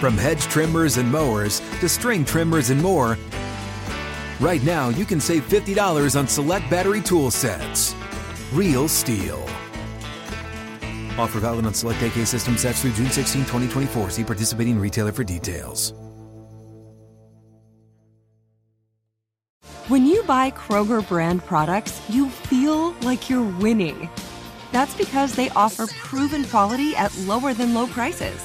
From hedge trimmers and mowers to string trimmers and more, right now you can save $50 on select battery tool sets. Real steel. Offer valid on select AK system sets through June 16, 2024. See participating retailer for details. When you buy Kroger brand products, you feel like you're winning. That's because they offer proven quality at lower than low prices.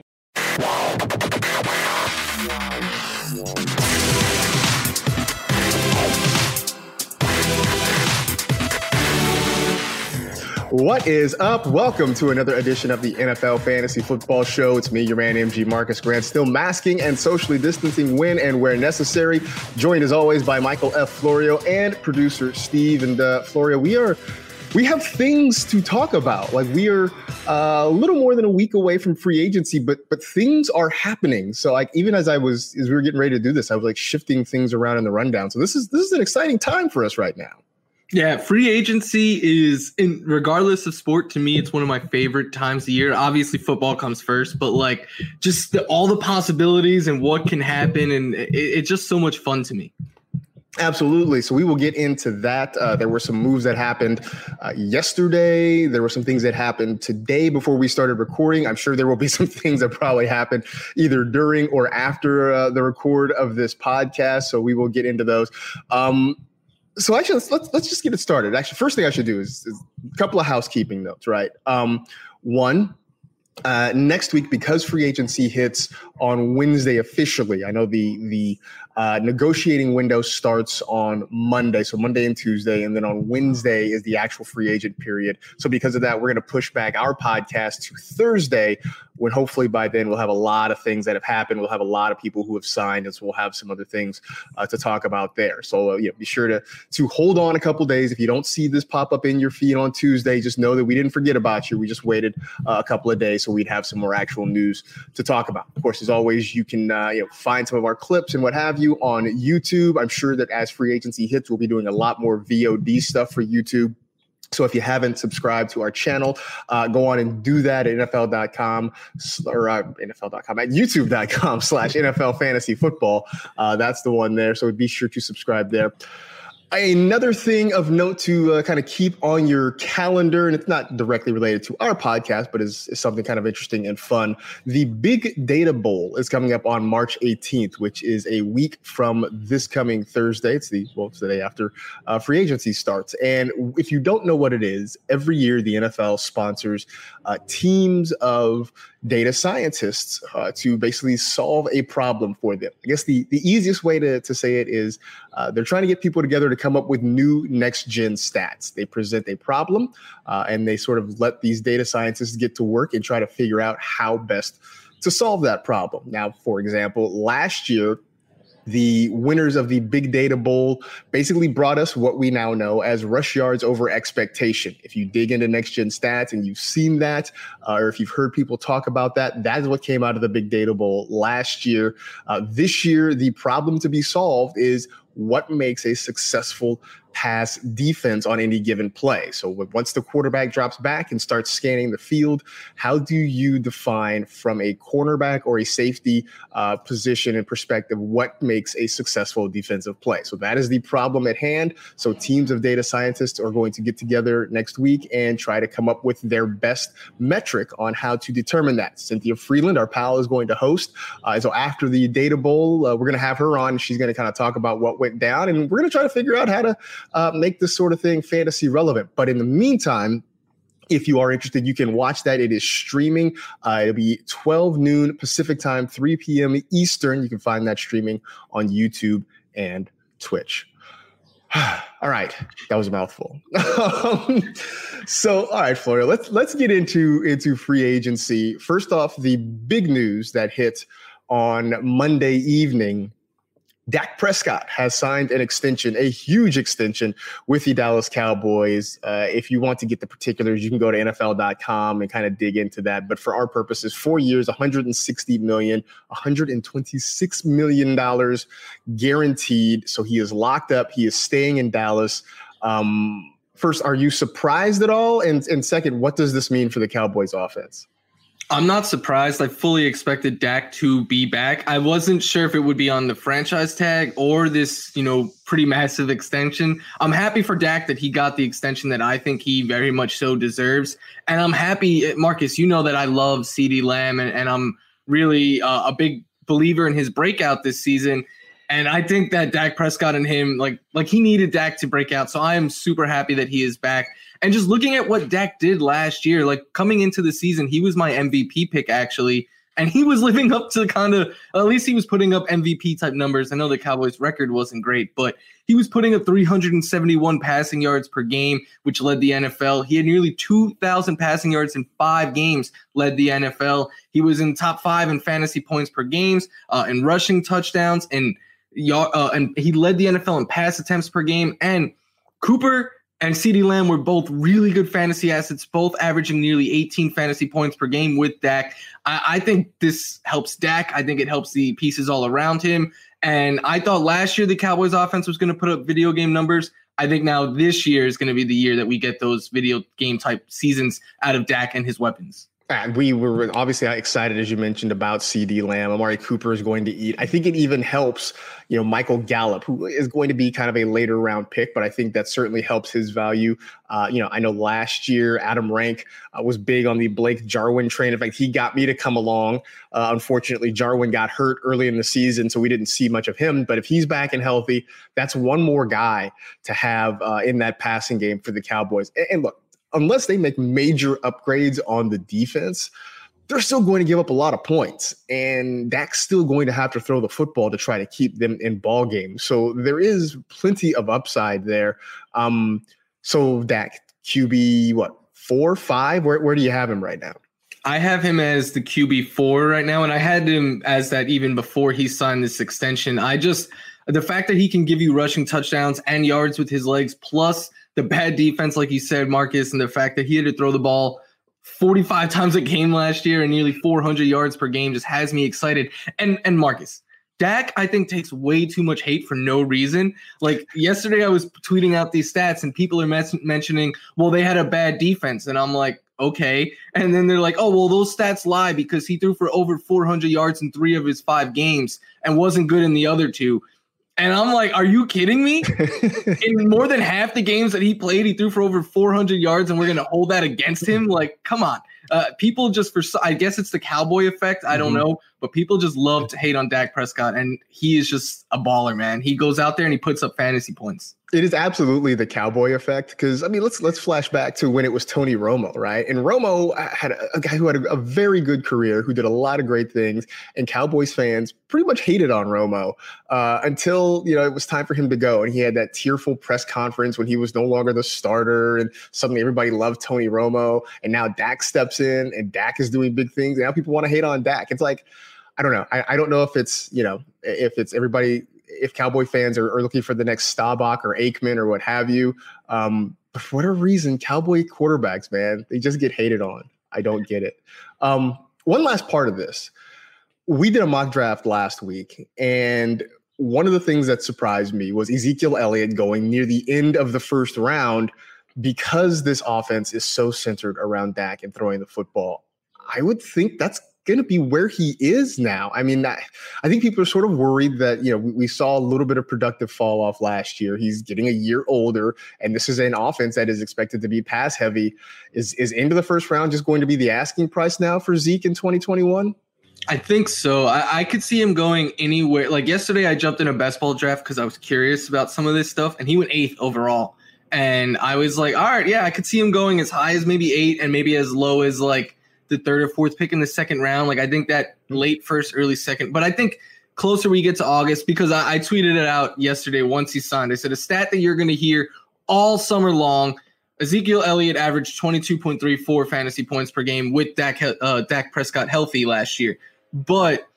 What is up? Welcome to another edition of the NFL Fantasy Football Show. It's me, your man, MG Marcas Grant, still masking and socially distancing when and where necessary. Joined as always by Michael F. Florio and producer Steve. And uh, Florio, we are we have things to talk about. Like we are uh, a little more than a week away from free agency, but but things are happening. So like even as I was as we were getting ready to do this, I was like shifting things around in the rundown. So this is this is an exciting time for us right now. Yeah, free agency is in regardless of sport to me it's one of my favorite times of year. Obviously football comes first, but like just the, all the possibilities and what can happen and it, it's just so much fun to me. Absolutely. So we will get into that. Uh, there were some moves that happened uh, yesterday. There were some things that happened today before we started recording. I'm sure there will be some things that probably happened either during or after uh, the record of this podcast. So we will get into those. Um, so actually, let's, let's, let's just get it started. Actually, first thing I should do is, is a couple of housekeeping notes. Right. Um, one, uh, next week because free agency hits on Wednesday officially. I know the the uh, negotiating window starts on Monday, so Monday and Tuesday, and then on Wednesday is the actual free agent period. So because of that, we're going to push back our podcast to Thursday, when hopefully by then we'll have a lot of things that have happened. We'll have a lot of people who have signed, and so we'll have some other things uh, to talk about there. So uh, you know, be sure to to hold on a couple days. If you don't see this pop up in your feed on Tuesday, just know that we didn't forget about you. We just waited uh, a couple of days so we'd have some more actual news to talk about. Of course, as always, you can uh, you know find some of our clips and what have you on YouTube. I'm sure that as free agency hits, we'll be doing a lot more VOD stuff for YouTube. So if you haven't subscribed to our channel, uh, go on and do that at NFL.com or uh, NFL.com at YouTube.com slash NFL Fantasy Football. Uh, that's the one there. So be sure to subscribe there. Another thing of note to uh, kind of keep on your calendar, and it's not directly related to our podcast, but is, is, something kind of interesting and fun. The Big Data Bowl is coming up on March 18th, which is a week from this coming Thursday. It's the well, it's the day after uh, free agency starts. And if you don't know what it is, every year the NFL sponsors uh, teams of data scientists uh, to basically solve a problem for them. I guess the, the easiest way to, to say it is uh, they're trying to get people together to come up with new next gen stats. They present a problem uh, and they sort of let these data scientists get to work and try to figure out how best to solve that problem. Now, for example, last year, the winners of the Big Data Bowl basically brought us what we now know as rush yards over expectation. If you dig into next gen stats and you've seen that, uh, or if you've heard people talk about that, that is what came out of the Big Data Bowl last year. Uh, this year, the problem to be solved is what makes a successful pass defense on any given play. So once the quarterback drops back and starts scanning the field, how do you define from a cornerback or a safety uh, position and perspective what makes a successful defensive play? So that is the problem at hand. So teams of data scientists are going to get together next week and try to come up with their best metric on how to determine that. Cynthia Frelund, our pal, is going to host. Uh, so after the Data Bowl, uh, we're going to have her on. She's going to kind of talk about what went down, and we're going to try to figure out how to uh, make this sort of thing fantasy relevant. But in the meantime, if you are interested, you can watch that. It is streaming. Uh, it'll be 12 noon Pacific time, 3 p.m. Eastern. You can find that streaming on YouTube and Twitch. all right, that was a mouthful. so, all right, Florio, let's let's get into into free agency. First off, the big news that hit on Monday evening Dak Prescott has signed an extension, a huge extension with the Dallas Cowboys. Uh, if you want to get the particulars, you can go to NFL.com and kind of dig into that. But for our purposes, four years, 160 million, 126 million dollars guaranteed. So he is locked up. He is staying in Dallas. Um, first, are you surprised at all? And and second, what does this mean for the Cowboys offense? I'm not surprised. I fully expected Dak to be back. I wasn't sure if it would be on the franchise tag or this, you know, pretty massive extension. I'm happy for Dak that he got the extension that I think he very much so deserves. And I'm happy, Marcas, you know that I love CeeDee Lamb and, and I'm really uh, a big believer in his breakout this season. And I think that Dak Prescott and him, like, like he needed Dak to break out. So I am super happy that he is back. And just looking at what Dak did last year, like coming into the season, he was my MVP pick actually. And he was living up to kind of, at least he was putting up MVP type numbers. I know the Cowboys' record wasn't great, but he was putting up 371 passing yards per game, which led the NFL. He had nearly 2,000 passing yards in five games, led the NFL. He was in top five in fantasy points per games, uh, in rushing touchdowns, and uh, and he led the NFL in pass attempts per game. And Cooper and CeeDee Lamb were both really good fantasy assets, both averaging nearly 18 fantasy points per game with Dak. I, I, think this helps Dak. I think it helps the pieces all around him. And I thought last year the Cowboys offense was going to put up video game numbers. I think now this year is going to be the year that we get those video game type seasons out of Dak and his weapons. And we were obviously excited, as you mentioned, about CeeDee Lamb. Amari Cooper is going to eat. I think it even helps, you know, Michael Gallup, who is going to be kind of a later round pick, but I think that certainly helps his value. Uh, you know, I know last year Adam Rank uh, was big on the Blake Jarwin train. In fact, he got me to come along. Uh, unfortunately, Jarwin got hurt early in the season, so we didn't see much of him. But if he's back and healthy, that's one more guy to have uh, in that passing game for the Cowboys. and, and look, unless they make major upgrades on the defense, they're still going to give up a lot of points. And Dak's still going to have to throw the football to try to keep them in ball games. So there is plenty of upside there. Um, so Dak, QB, what, four, five? Where, where do you have him right now? I have him as the QB four right now, and I had him as that even before he signed this extension. I just the fact that he can give you rushing touchdowns and yards with his legs, plus the bad defense, like you said, Marcas, and the fact that he had to throw the ball 45 times a game last year and nearly 400 yards per game just has me excited. And and Marcas, Dak, I think takes way too much hate for no reason. Like yesterday, I was tweeting out these stats, and people are mes- mentioning, well, they had a bad defense, and I'm like, okay. And then they're like, oh, well, those stats lie because he threw for over 400 yards in three of his five games and wasn't good in the other two And I'm like, are you kidding me? In more than half the games that he played, he threw for over 400 yards, and we're going to hold that against him? Like, come on. Uh, people just for I guess it's the cowboy effect. I don't mm-hmm. know, but people just love to hate on Dak Prescott, and he is just a baller, man. He goes out there and he puts up fantasy points. It is absolutely the cowboy effect because I mean let's let's flash back to when it was Tony Romo, right? And Romo had a, a guy who had a, a, very good career, who did a lot of great things, and Cowboys fans pretty much hated on Romo uh, until you know it was time for him to go, and he had that tearful press conference when he was no longer the starter, and suddenly everybody loved Tony Romo, and now Dak steps in, and Dak is doing big things, and now people want to hate on Dak. It's like I don't know. I, I don't know if it's you know if it's everybody if Cowboy fans are, are, looking for the next Staubach or Aikman or what have you. Um, but for whatever reason, Cowboy quarterbacks, man, they just get hated on. I don't get it. Um, one last part of this. We did a mock draft last week, and one of the things that surprised me was Ezekiel Elliott going near the end of the first round because this offense is so centered around Dak and throwing the football. I would think that's going to be where he is now. I mean, I, I, think people are sort of worried that, you know, we, we, saw a little bit of productive fall off last year. He's getting a year older, and this is an offense that is expected to be pass heavy. Is, is into the first round just going to be the asking price now for Zeke in 2021? I think so. I, I could see him going anywhere. Like yesterday, I jumped in a best ball draft because I was curious about some of this stuff, and he went eighth overall. And I was like, all right, yeah, I could see him going as high as maybe eight and maybe as low as like the third or fourth pick in the second round. Like I think that late first, early second. But I think closer we get to August because I, I tweeted it out yesterday once he signed. I said a stat that you're going to hear all summer long. Ezekiel Elliott averaged 22.34 fantasy points per game with Dak, uh, Dak Prescott healthy last year. But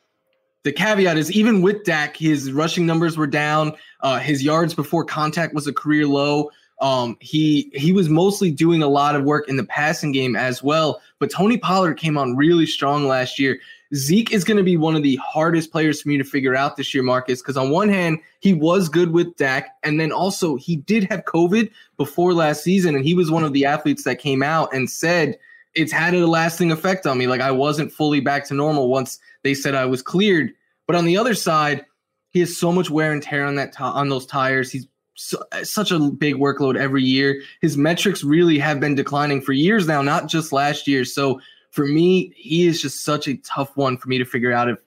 the caveat is even with Dak, his rushing numbers were down. Uh, his yards before contact was a career low. Um, he he was mostly doing a lot of work in the passing game as well. But Tony Pollard came on really strong last year. Zeke is going to be one of the hardest players for me to figure out this year, Marcas, because on one hand, he was good with Dak, and then also he did have COVID before last season, and he was one of the athletes that came out and said it's had a lasting effect on me. Like I wasn't fully back to normal once they said I was cleared. But on the other side, he has so much wear and tear on that t- on those tires. He's so, such a big workload every year. His metrics really have been declining for years now, not just last year. So for me, he is just such a tough one for me to figure out if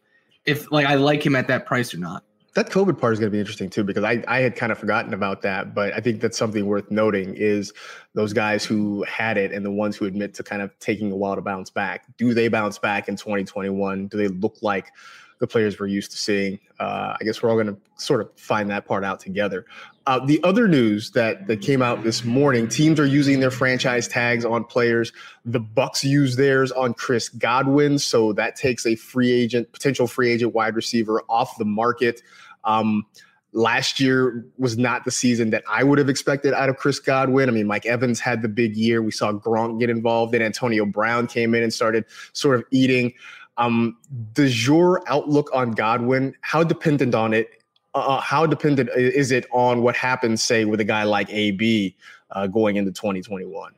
if like I like him at that price or not. That COVID part is going to be interesting too because I, I had kind of forgotten about that, but I think that's something worth noting is those guys who had it and the ones who admit to kind of taking a while to bounce back. Do they bounce back in 2021? Do they look like the players we're used to seeing. Uh, I guess we're all going to sort of find that part out together. Uh, the other news that that came out this morning: teams are using their franchise tags on players. The Bucks use theirs on Chris Godwin, so that takes a free agent, potential free agent wide receiver off the market. Um, last year was not the season that I would have expected out of Chris Godwin. I mean, Mike Evans had the big year. We saw Gronk get involved. Then Antonio Brown came in and started sort of eating. Um, does your outlook on Godwin, how dependent on it, uh, uh how dependent is it on what happens, say, with a guy like AB uh, going into 2021?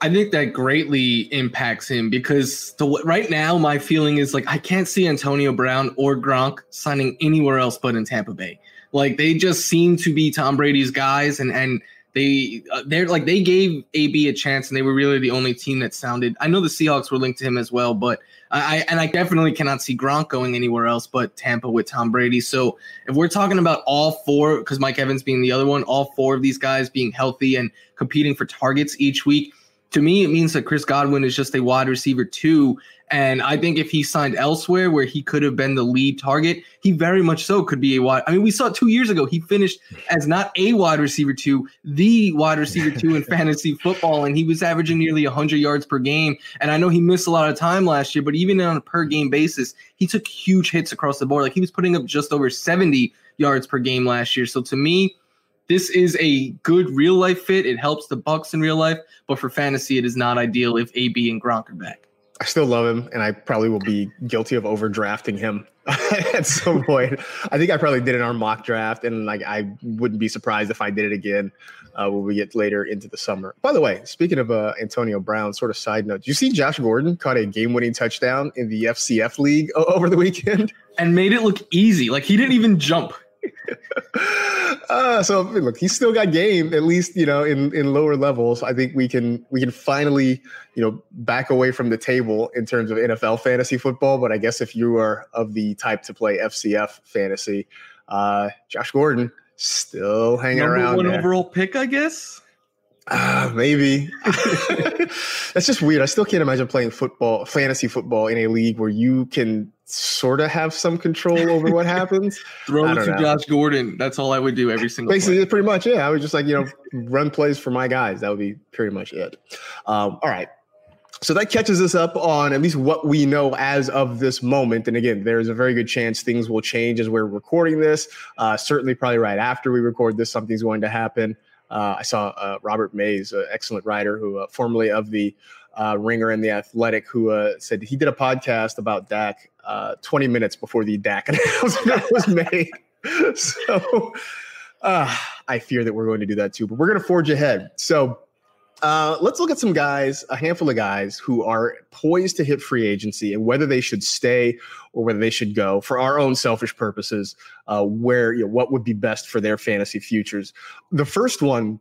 I think that greatly impacts him because the, right now my feeling is like I can't see Antonio Brown or Gronk signing anywhere else but in Tampa Bay. Like they just seem to be Tom Brady's guys, and and they uh, they're like they gave AB a chance, and they were really the only team that sounded. I know the Seahawks were linked to him as well, but I and I definitely cannot see Gronk going anywhere else but Tampa with Tom Brady. So if we're talking about all four, because Mike Evans being the other one, all four of these guys being healthy and competing for targets each week, to me, it means that Chris Godwin is just a wide receiver too. And I think if he signed elsewhere where he could have been the lead target, he very much so could be a wide. I mean, we saw two years ago, he finished as not a wide receiver two, the wide receiver two in fantasy football. And he was averaging nearly 100 yards per game. And I know he missed a lot of time last year, but even on a per game basis, he took huge hits across the board. Like he was putting up just over 70 yards per game last year. So to me, this is a good real life fit. It helps the Bucks in real life, but for fantasy, it is not ideal if AB and Gronk are back. I still love him, and I probably will be guilty of overdrafting him at some point. I think I probably did in our mock draft, and like I wouldn't be surprised if I did it again uh, when we get later into the summer. By the way, speaking of uh, Antonio Brown, sort of side note, you see Josh Gordon caught a game-winning touchdown in the FCF league over the weekend and made it look easy. Like he didn't even jump. uh, so look, he's still got game, at least you know in in lower levels. I think we can we can finally you know back away from the table in terms of NFL fantasy football. But I guess if you are of the type to play FCF fantasy, uh, Josh Gordon still hanging Number around. one there. overall pick, I guess. Ah, maybe. That's just weird. I still can't imagine playing football, fantasy football, in a league where you can sort of have some control over what happens. Throw it to know. Josh Gordon. That's all I would do every single. Basically, play. pretty much yeah. I would just like you know run plays for my guys. That would be pretty much it. Um, all right. So that catches us up on at least what we know as of this moment. And again, there's a very good chance things will change as we're recording this. Uh, certainly, probably right after we record this, something's going to happen. Uh, I saw uh, Robert Mays, an excellent writer who uh, formerly of the uh, Ringer and the Athletic, who uh, said he did a podcast about Dak uh, 20 minutes before the Dak announcement was made. So uh, I fear that we're going to do that too, but we're going to forge ahead. So uh, let's look at some guys, a handful of guys who are poised to hit free agency and whether they should stay or whether they should go for our own selfish purposes, uh, where, you know, what would be best for their fantasy futures. The first one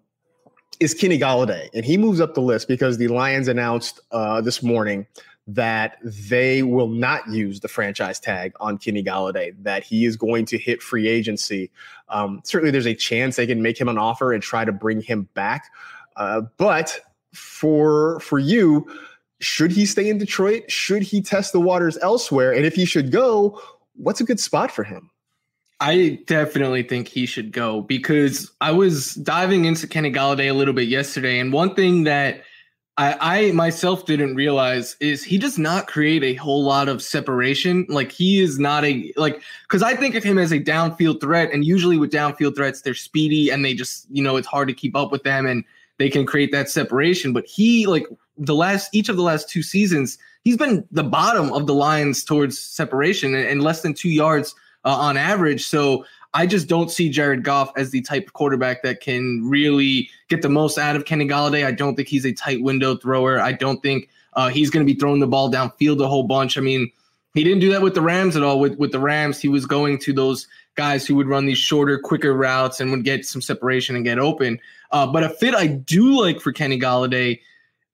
is Kenny Golladay, and he moves up the list because the Lions announced uh, this morning that they will not use the franchise tag on Kenny Golladay, that he is going to hit free agency. Um, certainly, there's a chance they can make him an offer and try to bring him back. Uh, but for for you, should he stay in Detroit? Should he test the waters elsewhere? And if he should go, what's a good spot for him? I definitely think he should go because I was diving into Kenny Golladay a little bit yesterday, and one thing that I, I myself didn't realize is he does not create a whole lot of separation. Like he is not a like because I think of him as a downfield threat, and usually with downfield threats, they're speedy and they just you know it's hard to keep up with them, and they can create that separation. But he like the last each of the last two seasons, he's been the bottom of the lines towards separation and, and less than two yards uh, on average. So I just don't see Jared Goff as the type of quarterback that can really get the most out of Kenny Golladay. I don't think he's a tight window thrower. I don't think uh, he's going to be throwing the ball downfield a whole bunch. I mean, he didn't do that with the Rams at all. With with the Rams, he was going to those guys who would run these shorter, quicker routes and would get some separation and get open. Uh, but a fit I do like for Kenny Golladay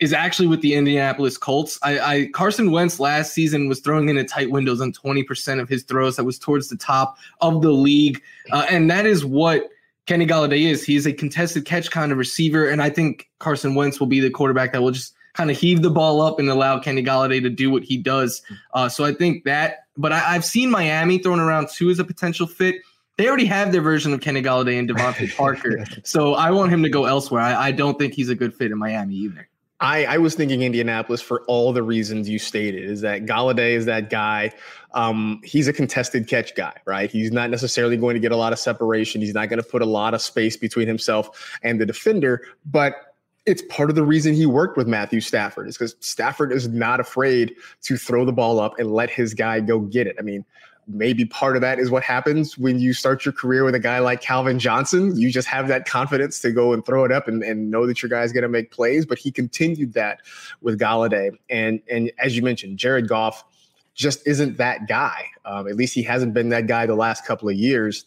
is actually with the Indianapolis Colts. I, I Carson Wentz last season was throwing into tight windows on 20% of his throws. That was towards the top of the league. Uh, and that is what Kenny Golladay is. He's a contested catch kind of receiver. And I think Carson Wentz will be the quarterback that will just kind of heave the ball up and allow Kenny Golladay to do what he does. Uh, so I think that, but I, I've seen Miami thrown around too as a potential fit. They already have their version of Kenny Golladay and DeVante Parker. So I want him to go elsewhere. I, I don't think he's a good fit in Miami either. I, I was thinking Indianapolis for all the reasons you stated. Is that Golladay is that guy? Um, he's a contested catch guy, right? He's not necessarily going to get a lot of separation. He's not going to put a lot of space between himself and the defender, but it's part of the reason he worked with Matthew Stafford is because Stafford is not afraid to throw the ball up and let his guy go get it. I mean, maybe part of that is what happens when you start your career with a guy like Calvin Johnson. You just have that confidence to go and throw it up and, and know that your guy's going to make plays. But he continued that with Golladay. And, and as you mentioned, Jared Goff just isn't that guy. Um, at least he hasn't been that guy the last couple of years.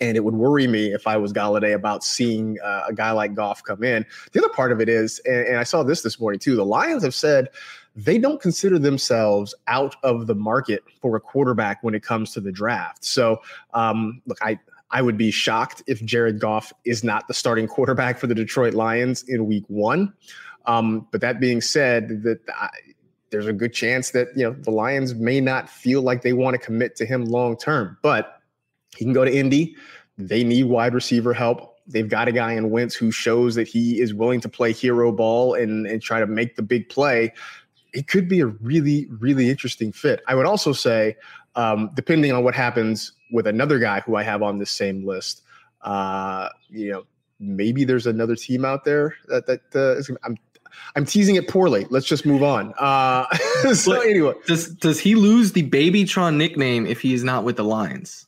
And it would worry me if I was Golladay about seeing uh, a guy like Goff come in. The other part of it is, and, and I saw this this morning too, the Lions have said they don't consider themselves out of the market for a quarterback when it comes to the draft. So, um, look, I I would be shocked if Jared Goff is not the starting quarterback for the Detroit Lions in Week One. Um, but that being said, that I, there's a good chance that you know the Lions may not feel like they want to commit to him long term. But he can go to Indy. They need wide receiver help. They've got a guy in Wentz who shows that he is willing to play hero ball and, and try to make the big play it could be a really, really interesting fit. I would also say, um, depending on what happens with another guy who I have on this same list, uh, you know, maybe there's another team out there that that uh, is, I'm I'm teasing it poorly. Let's just move on. Uh, so anyway, Does does he lose the Babytron nickname if he is not with the Lions?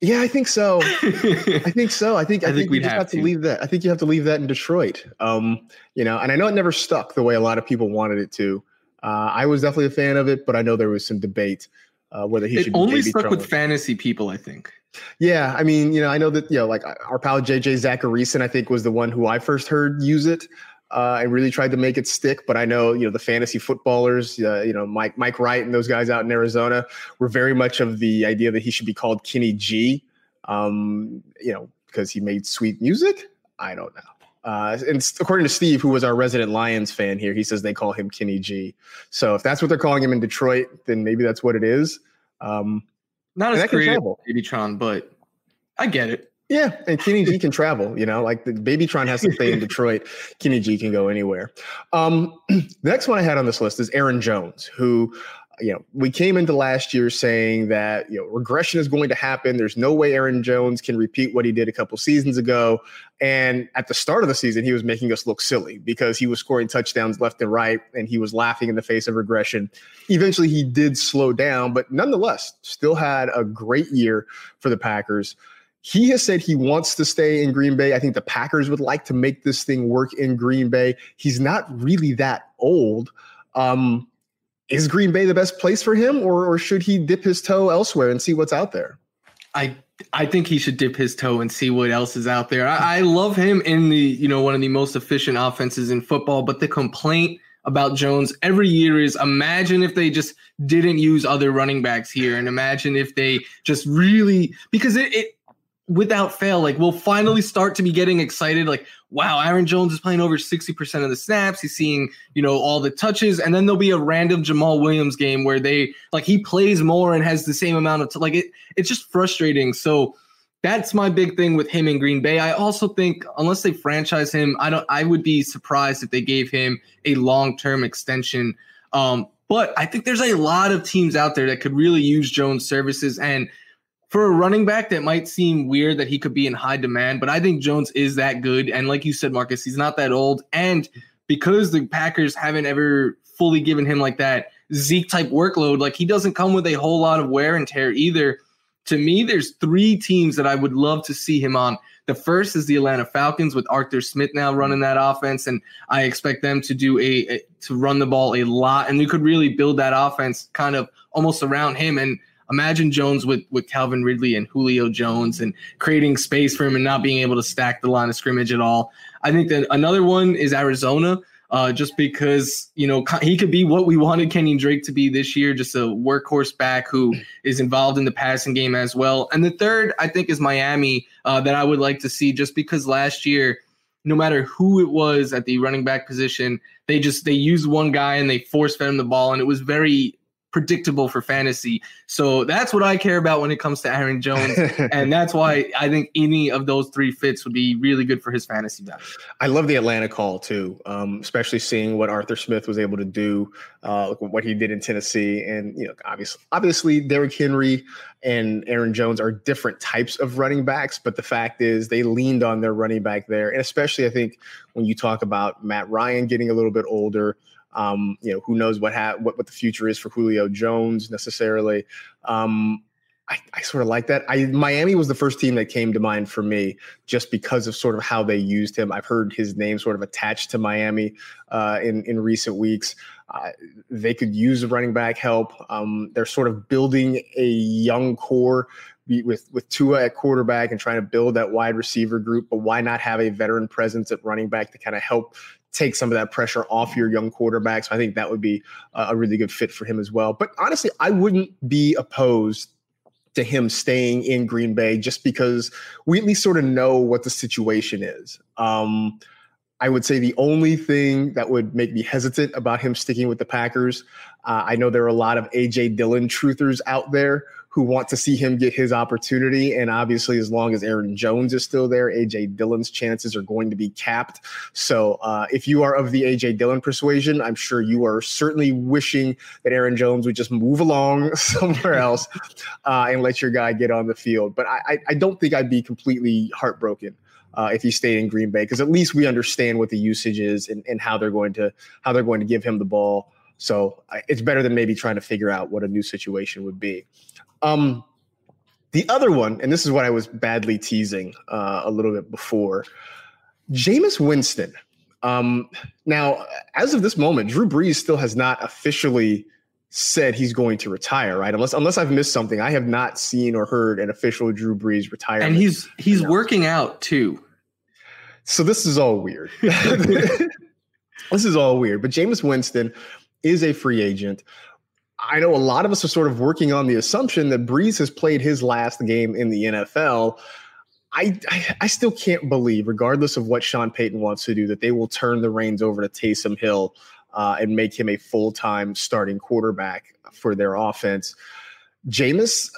Yeah, I think so. I think so. I think I, I think, think we'd just have have to. to. leave that. I think you have to leave that in Detroit. Um, you know, and I know it never stuck the way a lot of people wanted it to. Uh, I was definitely a fan of it, but I know there was some debate. uh, whether he it should only stuck with fantasy people, I think. Yeah, I mean, you know, I know that you know, like our pal JJ Zachariason, I think was the one who I first heard use it. Uh, and really tried to make it stick, but I know you know the fantasy footballers, uh, you know Mike Mike Wright and those guys out in Arizona were very much of the idea that he should be called Kenny G, um, you know, because he made sweet music. I don't know. Uh, and according to Steve, who was our resident Lions fan here, he says they call him Kenny G. So if that's what they're calling him in Detroit, then maybe that's what it is. Um, Not as creative, Babytron, but I get it. Yeah, and Kenny G can travel. You know, like the Babytron has to stay in Detroit. Kenny G can go anywhere. Um, the next one I had on this list is Aaron Jones, who you know, we came into last year saying that, you know, regression is going to happen. There's no way Aaron Jones can repeat what he did a couple seasons ago. And at the start of the season, he was making us look silly because he was scoring touchdowns left and right and he was laughing in the face of regression. Eventually, he did slow down, but nonetheless, still had a great year for the Packers. He has said he wants to stay in Green Bay. I think the Packers would like to make this thing work in Green Bay. He's not really that old. Um, is Green Bay the best place for him, or or should he dip his toe elsewhere and see what's out there? I I think he should dip his toe and see what else is out there. I, I love him in the you know one of the most efficient offenses in football, but the complaint about Jones every year is imagine if they just didn't use other running backs here and imagine if they just really because it, it without fail, like we'll finally start to be getting excited. Like, wow, Aaron Jones is playing over 60% of the snaps. He's seeing, you know, all the touches. And then there'll be a random Jamaal Williams game where they like he plays more and has the same amount of t- like it, it's just frustrating. So that's my big thing with him in Green Bay. I also think unless they franchise him, I don't I would be surprised if they gave him a long-term extension. Um, but I think there's a lot of teams out there that could really use Jones' services and for a running back that might seem weird that he could be in high demand, but I think Jones is that good. And like you said, Marcas, he's not that old. And because the Packers haven't ever fully given him like that Zeke type workload, like he doesn't come with a whole lot of wear and tear either. To me, there's three teams that I would love to see him on. The first is the Atlanta Falcons with Arthur Smith now running that offense, and I expect them to do a, a to run the ball a lot, and we could really build that offense kind of almost around him. And Imagine Jones with with Calvin Ridley and Julio Jones and creating space for him and not being able to stack the line of scrimmage at all. I think that another one is Arizona. Uh, just because you know he could be what we wanted Kenyan Drake to be this year, just a workhorse back who is involved in the passing game as well. And the third, I think, is Miami uh, that I would like to see, just because last year, no matter who it was at the running back position, they just they used one guy and they force fed him the ball, and it was very predictable for fantasy. So that's what I care about when it comes to Aaron Jones. and that's why I think any of those three fits would be really good for his fantasy value. I love the Atlanta call too, um, especially seeing what Arthur Smith was able to do, uh, what he did in Tennessee. And, you know, obviously, obviously Derrick Henry and Aaron Jones are different types of running backs. But the fact is they leaned on their running back there. And especially, I think, when you talk about Matt Ryan getting a little bit older, um, you know, who knows what, ha- what what the future is for Julio Jones necessarily. Um, I, I, sort of like that. I Miami was the first team that came to mind for me just because of sort of how they used him. I've heard his name sort of attached to Miami uh, in in recent weeks. Uh, they could use the running back help. Um, they're sort of building a young core with with Tua at quarterback and trying to build that wide receiver group. But why not have a veteran presence at running back to kind of help take some of that pressure off your young quarterback. So I think that would be a really good fit for him as well. But honestly, I wouldn't be opposed to him staying in Green Bay just because we at least sort of know what the situation is. Um, I would say the only thing that would make me hesitant about him sticking with the Packers, uh, I know there are a lot of AJ Dillon truthers out there who want to see him get his opportunity. And obviously, as long as Aaron Jones is still there, AJ Dillon's chances are going to be capped. So uh, if you are of the AJ Dillon persuasion, I'm sure you are certainly wishing that Aaron Jones would just move along somewhere else uh, and let your guy get on the field. But I, I don't think I'd be completely heartbroken. Uh, if he stayed in Green Bay, because at least we understand what the usage is and, and how they're going to how they're going to give him the ball. So it's better than maybe trying to figure out what a new situation would be. Um, the other one, and this is what I was badly teasing uh, a little bit before, Jameis Winston. Um, now, as of this moment, Drew Brees still has not officially said he's going to retire, right? Unless unless I've missed something, I have not seen or heard an official Drew Brees retire. And he's he's working out too. So this is all weird. this is all weird. But Jameis Winston is a free agent. I know a lot of us are sort of working on the assumption that Brees has played his last game in the NFL. I, I, I still can't believe, regardless of what Sean Payton wants to do, that they will turn the reins over to Taysom Hill uh, and make him a full time starting quarterback for their offense. Jameis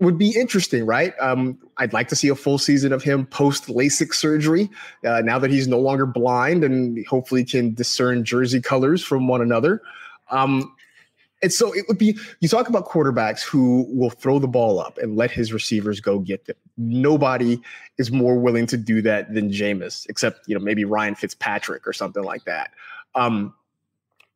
would be interesting, right? Um, I'd like to see a full season of him post LASIK surgery. Uh, now that he's no longer blind and hopefully can discern jersey colors from one another. Um, and so it would be you talk about quarterbacks who will throw the ball up and let his receivers go get them. Nobody is more willing to do that than Jameis, except you know maybe Ryan Fitzpatrick or something like that. Um,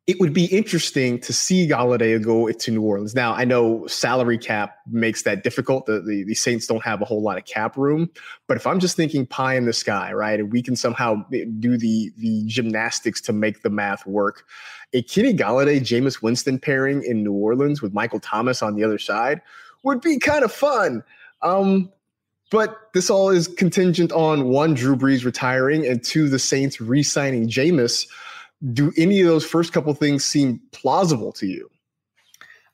it would be interesting to see Golladay go to New Orleans. Now, I know salary cap makes that difficult. The, the, the, Saints don't have a whole lot of cap room. But if I'm just thinking pie in the sky, right, and we can somehow do the, the gymnastics to make the math work, a Kenny Golladay, Jameis Winston pairing in New Orleans with Michael Thomas on the other side would be kind of fun. Um, but this all is contingent on one, Drew Brees retiring, and two, the Saints re signing Jameis do any of those first couple things seem plausible to you?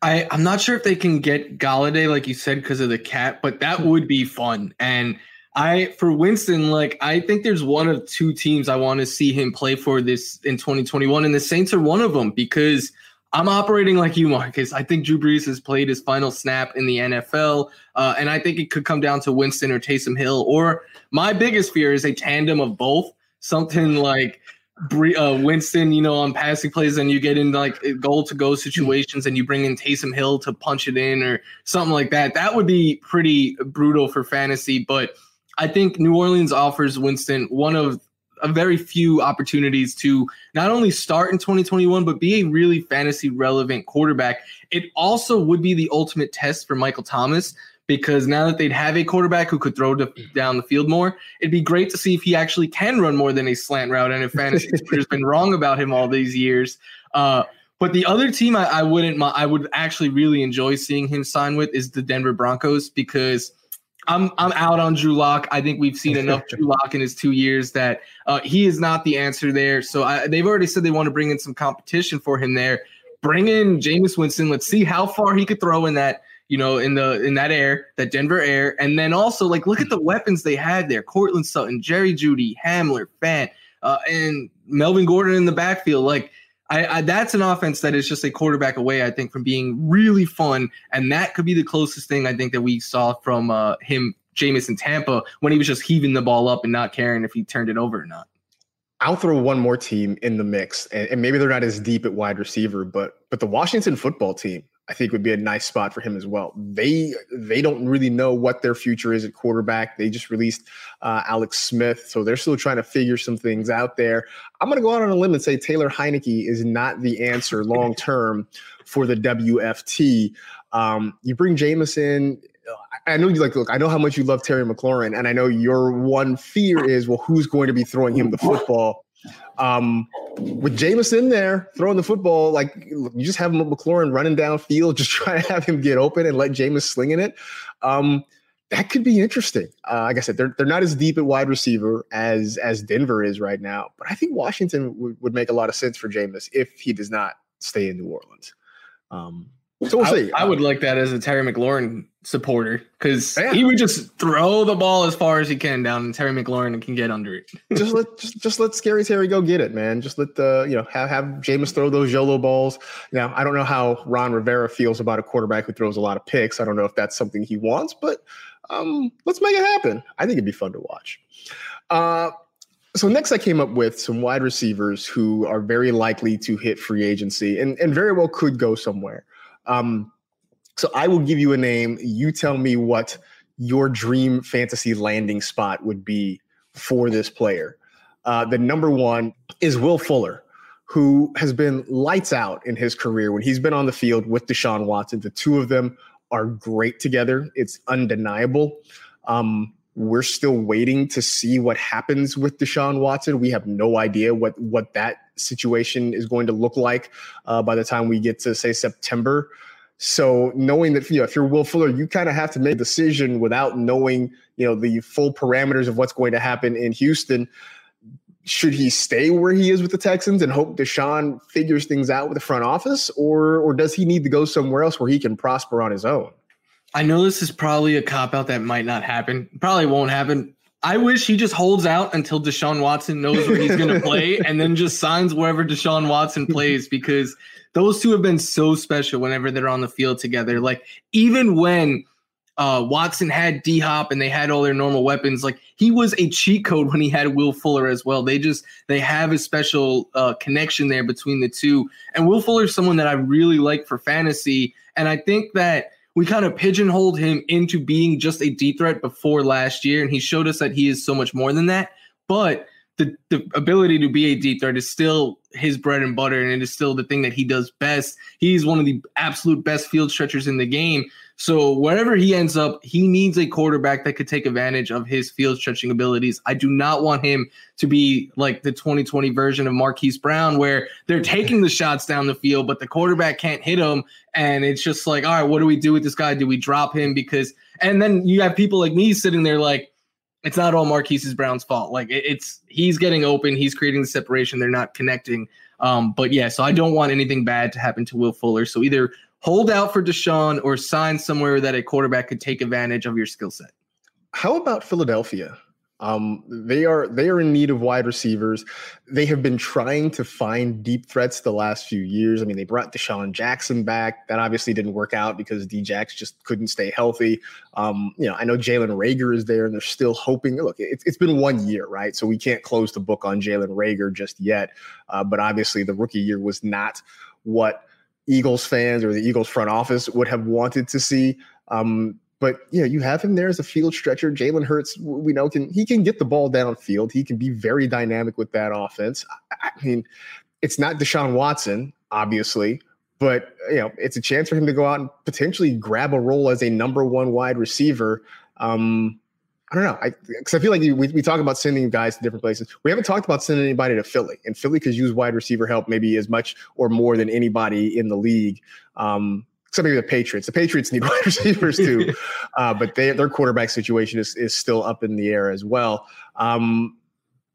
I, I'm not sure if they can get Golladay, like you said, because of the cat, but that hmm. would be fun. And I, for Winston, like I think there's one of two teams I want to see him play for this in 2021, and the Saints are one of them because I'm operating like you, Marcas. I think Drew Brees has played his final snap in the NFL, uh, and I think it could come down to Winston or Taysom Hill. Or my biggest fear is a tandem of both. Something like uh, Winston, you know, on passing plays, and you get in like goal to go situations, and you bring in Taysom Hill to punch it in or something like that. That would be pretty brutal for fantasy. But I think New Orleans offers Winston one of a very few opportunities to not only start in 2021 but be a really fantasy relevant quarterback. It also would be the ultimate test for Michael Thomas because now that they'd have a quarterback who could throw down the field more, it'd be great to see if he actually can run more than a slant route. And if fantasy has been wrong about him all these years. Uh, but the other team I, I wouldn't, I would actually really enjoy seeing him sign with is the Denver Broncos because I'm I'm out on Drew Lock. I think we've seen enough Drew Lock in his two years that uh, he is not the answer there. So I, they've already said they want to bring in some competition for him there. Bring in Jameis Winston. Let's see how far he could throw in that you know, in the in that air, that Denver air, and then also like look at the weapons they had there: Courtland Sutton, Jerry Jeudy, Hamler, Fant, uh, and Melvin Gordon in the backfield. Like, I, I, that's an offense that is just a quarterback away, I think, from being really fun, and that could be the closest thing I think that we saw from uh, him, Jameis in Tampa, when he was just heaving the ball up and not caring if he turned it over or not. I'll throw one more team in the mix, and, and maybe they're not as deep at wide receiver, but but the Washington football team I think would be a nice spot for him as well. They they don't really know what their future is at quarterback. They just released uh, Alex Smith, so they're still trying to figure some things out there. I'm going to go out on a limb and say Taylor Heinicke is not the answer long term for the WFT. Um, you bring Jameson. I know you like look. I know how much you love Terry McLaurin, and I know your one fear is well, who's going to be throwing him the football? Um, with Jameis in there throwing the football, like you just have McLaurin running downfield, just try to have him get open and let Jameis slinging it. Um, that could be interesting. Uh, like I said, they're they're not as deep at wide receiver as as Denver is right now, but I think Washington would, would make a lot of sense for Jameis if he does not stay in New Orleans. Um, so we'll I, see. I would like that as a Terry McLaurin supporter because yeah. he would just throw the ball as far as he can down, and Terry McLaurin can get under it. just let just, just let Scary Terry go get it, man. Just let the you know have have Jameis throw those YOLO balls. Now I don't know how Ron Rivera feels about a quarterback who throws a lot of picks. I don't know if that's something he wants, but um, let's make it happen. I think it'd be fun to watch. Uh, so next, I came up with some wide receivers who are very likely to hit free agency and, and very well could go somewhere. Um, so I will give you a name. You tell me what your dream fantasy landing spot would be for this player. Uh, the number one is Will Fuller, who has been lights out in his career when he's been on the field with Deshaun Watson. The two of them are great together. It's undeniable. Um, we're still waiting to see what happens with Deshaun Watson. We have no idea what what that situation is going to look like uh, by the time we get to say September. So knowing that you know if you're Will Fuller, you kind of have to make a decision without knowing you know the full parameters of what's going to happen in Houston. Should he stay where he is with the Texans and hope Deshaun figures things out with the front office, or or does he need to go somewhere else where he can prosper on his own? I know this is probably a cop out that might not happen. Probably won't happen. I wish he just holds out until Deshaun Watson knows where he's going to play and then just signs wherever Deshaun Watson plays because those two have been so special whenever they're on the field together. Like, even when uh, Watson had D Hop and they had all their normal weapons. Like he was a cheat code when he had Will Fuller as well. They just they have a special uh, connection there between the two. And Will Fuller is someone that I really like for fantasy. And I think that we kind of pigeonholed him into being just a deep threat before last year, and he showed us that he is so much more than that. But the, the ability to be a deep threat is still his bread and butter, and it is still the thing that he does best. He's one of the absolute best field stretchers in the game. So wherever he ends up, he needs a quarterback that could take advantage of his field stretching abilities. I do not want him to be like the 2020 version of Marquise Brown, where they're taking the shots down the field, but the quarterback can't hit them. And it's just like, all right, what do we do with this guy? Do we drop him? Because, and then you have people like me sitting there like, it's not all Marquise Brown's fault. Like it's he's getting open, he's creating the separation. They're not connecting. Um, but yeah, so I don't want anything bad to happen to Will Fuller. So either hold out for Deshaun or sign somewhere that a quarterback could take advantage of your skill set. How about Philadelphia? Um, they are they are in need of wide receivers. They have been trying to find deep threats the last few years. I mean, they brought DeSean Jackson back. That obviously didn't work out because Djax just couldn't stay healthy. Um, you know, I know Jalen Reagor is there, and they're still hoping. Look, it's, it's been one year, right? So we can't close the book on Jalen Reagor just yet. Uh, but obviously, the rookie year was not what Eagles fans or the Eagles front office would have wanted to see. Um, but yeah, you have him there as a field stretcher. Jalen Hurts, we know can he can get the ball downfield. He can be very dynamic with that offense. I, I mean, it's not Deshaun Watson, obviously, but you know, it's a chance for him to go out and potentially grab a role as a number one wide receiver. Um, I don't know. I because I feel like we, we talk about sending guys to different places. We haven't talked about sending anybody to Philly, and Philly could use wide receiver help maybe as much or more than anybody in the league. Um, except maybe the Patriots. The Patriots need wide receivers too, uh, but they, their quarterback situation is is still up in the air as well. Um,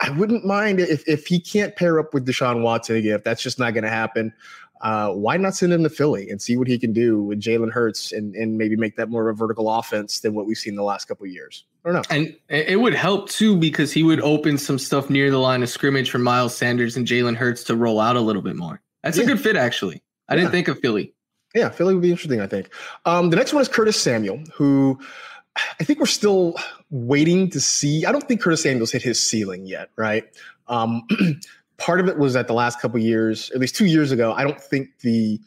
I wouldn't mind if if he can't pair up with Deshaun Watson again. If that's just not going to happen, uh, why not send him to Philly and see what he can do with Jalen Hurts and, and maybe make that more of a vertical offense than what we've seen the last couple years? I don't know. And it would help too because he would open some stuff near the line of scrimmage for Miles Sanders and Jalen Hurts to roll out a little bit more. That's yeah. a good fit, actually. I yeah. didn't think of Philly. Yeah, Philly would be interesting, I think. Um, the next one is Curtis Samuel, who I think we're still waiting to see. I don't think Curtis Samuel's hit his ceiling yet, right? Um, part of it was that the last couple years, at least two years ago, I don't think the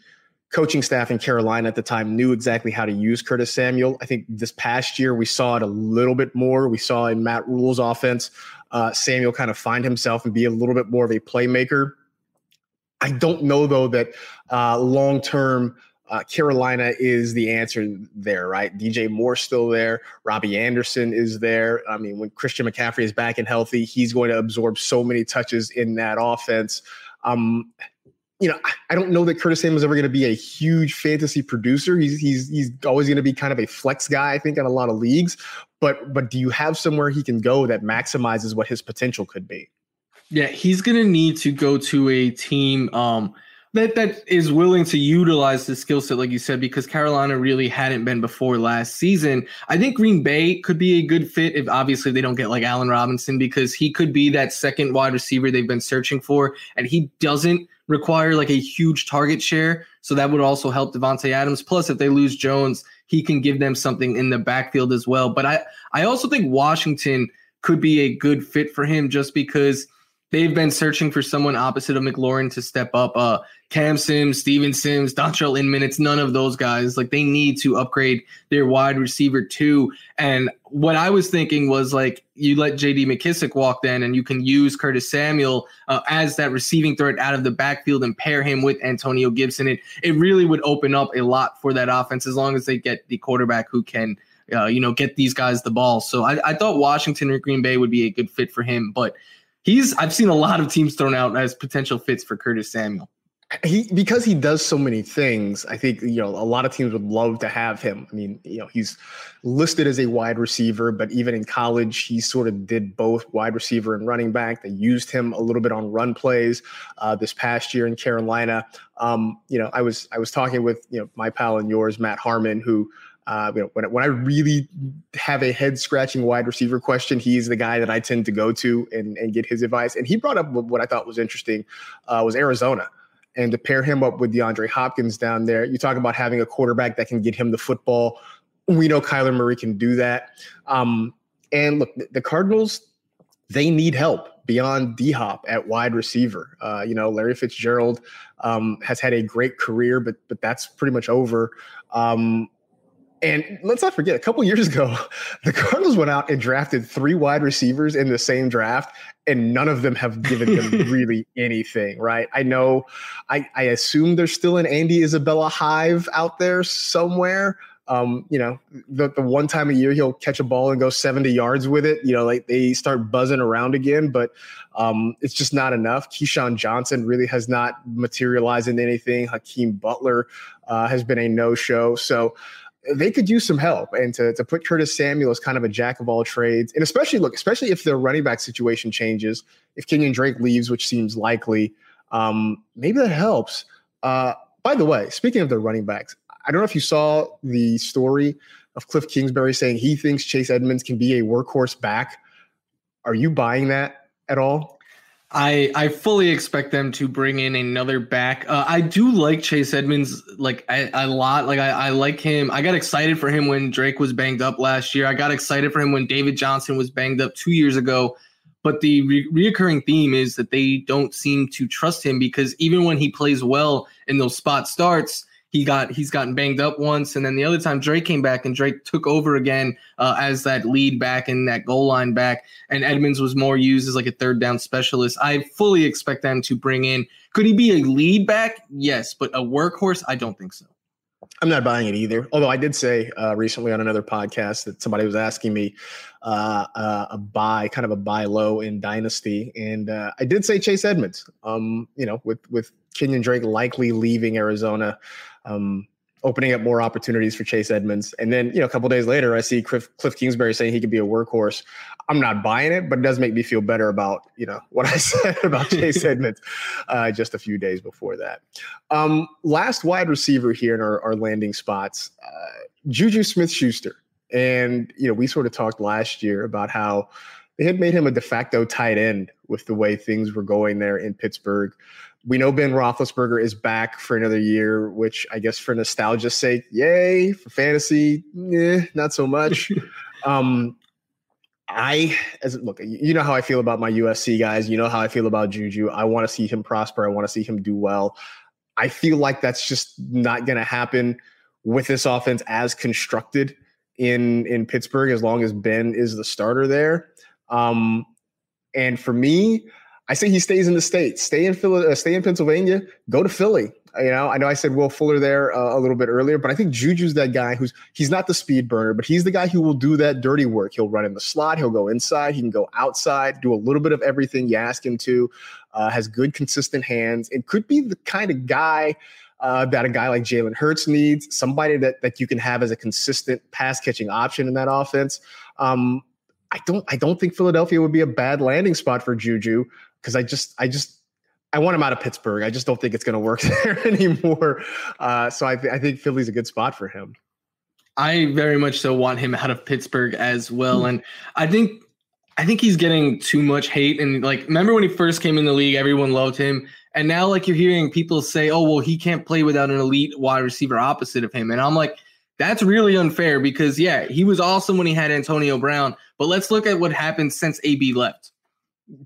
coaching staff in Carolina at the time knew exactly how to use Curtis Samuel. I think this past year we saw it a little bit more. We saw in Matt Rhule's offense, uh, Samuel kind of find himself and be a little bit more of a playmaker. I don't know though that uh, long term uh, Carolina is the answer there, right? DJ Moore still there. Robbie Anderson is there. I mean, when Christian McCaffrey is back and healthy, he's going to absorb so many touches in that offense. Um, you know, I don't know that Curtis Samuel is ever going to be a huge fantasy producer. He's he's he's always going to be kind of a flex guy, I think, in a lot of leagues. But but do you have somewhere he can go that maximizes what his potential could be? Yeah, he's going to need to go to a team. Um, that that is willing to utilize the skill set, like you said, because Carolina really hadn't been before last season. I think Green Bay could be a good fit if obviously they don't get like Allen Robinson because he could be that second wide receiver they've been searching for, and he doesn't require like a huge target share. So that would also help Davante Adams. Plus, if they lose Jones, he can give them something in the backfield as well. But I I also think Washington could be a good fit for him just because they've been searching for someone opposite of McLaurin to step up. Uh, Cam Sims, Steven Sims, Dontrelle Inman, it's none of those guys. Like they need to upgrade their wide receiver too. And what I was thinking was like you let JD McKissic walk then and you can use Curtis Samuel uh, as that receiving threat out of the backfield and pair him with Antonio Gibson. It, it really would open up a lot for that offense as long as they get the quarterback who can uh, you know, get these guys the ball. So I, I thought Washington or Green Bay would be a good fit for him, but he's I've seen a lot of teams thrown out as potential fits for Curtis Samuel he because he does so many things i think you know a lot of teams would love to have him. I mean you know he's listed as a wide receiver but even in college he sort of did both wide receiver and running back. They used him a little bit on run plays uh, this past year in carolina. Um, you know i was i was talking with you know my pal and yours matt harmon who uh, you know, when, when I really have a head scratching wide receiver question, he's the guy that I tend to go to and, and get his advice. And he brought up what I thought was interesting uh, was Arizona and to pair him up with DeAndre Hopkins down there, you talk about having a quarterback that can get him the football. We know Kyler Murray can do that. Um, and look, the Cardinals, they need help beyond D Hop at wide receiver. Uh, you know, Larry Fitzgerald um, has had a great career, but but that's pretty much over. Um, and let's not forget, a couple years ago, the Cardinals went out and drafted three wide receivers in the same draft, and none of them have given them really anything, right? I know, I, I assume there's still an Andy Isabella hive out there somewhere. Um, you know, the, the one time a year he'll catch a ball and go 70 yards with it. You know, like they start buzzing around again, but um, it's just not enough. KeeSean Johnson really has not materialized in anything. Hakeem Butler uh, has been a no show. So, they could use some help and to, to put Curtis Samuel as kind of a jack of all trades. And especially look, especially if the running back situation changes, if Kenyan Drake leaves, which seems likely, um, maybe that helps. Uh, by the way, speaking of the running backs, I don't know if you saw the story of Cliff Kingsbury saying he thinks Chase Edmonds can be a workhorse back. Are you buying that at all? I I fully expect them to bring in another back. Uh, I do like Chase Edmonds like a, a lot. Like I, I like him. I got excited for him when Drake was banged up last year. I got excited for him when David Johnson was banged up two years ago. But the re- reoccurring theme is that they don't seem to trust him because even when he plays well in those spot starts, he got he's gotten banged up once, and then the other time Drake came back and Drake took over again uh, as that lead back and that goal line back, and Edmonds was more used as like a third down specialist. I fully expect them to bring in. Could he be a lead back? Yes, but a workhorse, I don't think so. I'm not buying it either. Although I did say uh, recently on another podcast that somebody was asking me uh, uh, a buy, kind of a buy low in Dynasty, and uh, I did say Chase Edmonds. Um, you know, with with Kenyan Drake likely leaving Arizona, um, opening up more opportunities for Chase Edmonds. And then, you know, a couple days later, I see Cliff, Cliff, Kingsbury saying he could be a workhorse. I'm not buying it, but it does make me feel better about, you know, what I said about Chase Edmonds uh, just a few days before that. Um, last wide receiver here in our, our landing spots, uh, Juju Smith Schuster. And, you know, we sort of talked last year about how they had made him a de facto tight end with the way things were going there in Pittsburgh we know Ben Roethlisberger is back for another year, which I guess for nostalgia's sake, yay. For fantasy, eh, not so much. um, I as look, you know how I feel about my USC guys. You know how I feel about Juju. I want to see him prosper. I want to see him do well. I feel like that's just not going to happen with this offense as constructed in in Pittsburgh. As long as Ben is the starter there, um, and for me, I say he stays in the state. Stay in Philly, uh, stay in Pennsylvania. Go to Philly. You know, I know I said Will Fuller there uh, a little bit earlier, but I think Juju's that guy who's he's not the speed burner, but he's the guy who will do that dirty work. He'll run in the slot, he'll go inside, he can go outside, do a little bit of everything you ask him to. Uh, has good, consistent hands, and could be the kind of guy uh, that a guy like Jalen Hurts needs. Somebody that that you can have as a consistent pass catching option in that offense. Um, I don't I don't think Philadelphia would be a bad landing spot for Juju because I just I just I want him out of Pittsburgh. I just don't think it's going to work there anymore. Uh, so I, th- I think Philly's a good spot for him. I very much so want him out of Pittsburgh as well, and I think I think he's getting too much hate. And like, remember when he first came in the league, everyone loved him, and now like you're hearing people say, "Oh, well, he can't play without an elite wide receiver opposite of him," and I'm like. That's really unfair because yeah, he was awesome when he had Antonio Brown, but let's look at what happened since AB left.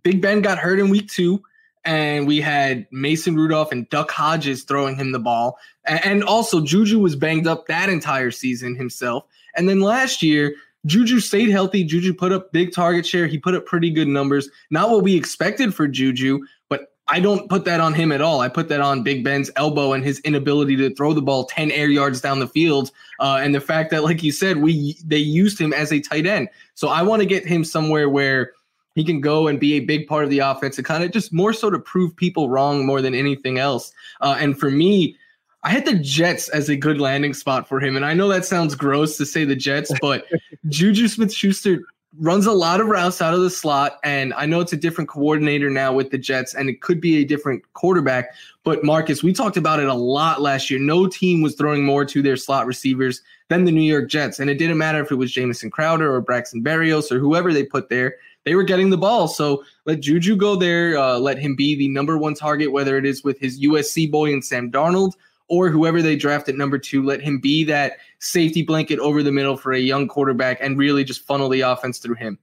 Big Ben got hurt in week two, and we had Mason Rudolph and Duck Hodges throwing him the ball. And also, Juju was banged up that entire season himself. And then last year, Juju stayed healthy. Juju put up big target share. He put up pretty good numbers. Not what we expected for Juju, but I don't put that on him at all. I put that on Big Ben's elbow and his inability to throw the ball 10 air yards down the field. Uh, and the fact that, like you said, we they used him as a tight end. So I want to get him somewhere where he can go and be a big part of the offense and kind of just more so to prove people wrong more than anything else. Uh, and for me, I had the Jets as a good landing spot for him. And I know that sounds gross to say the Jets, but Juju Smith Schuster runs a lot of routes out of the slot. And I know it's a different coordinator now with the Jets, and it could be a different quarterback. But Marcas, we talked about it a lot last year. No team was throwing more to their slot receivers than the New York Jets. And it didn't matter if it was Jamison Crowder or Braxton Berrios or whoever they put there. They were getting the ball. So let Juju go there. Uh, let him be the number one target, whether it is with his USC boy and Sam Darnold or whoever they draft at number two, let him be that safety blanket over the middle for a young quarterback and really just funnel the offense through him.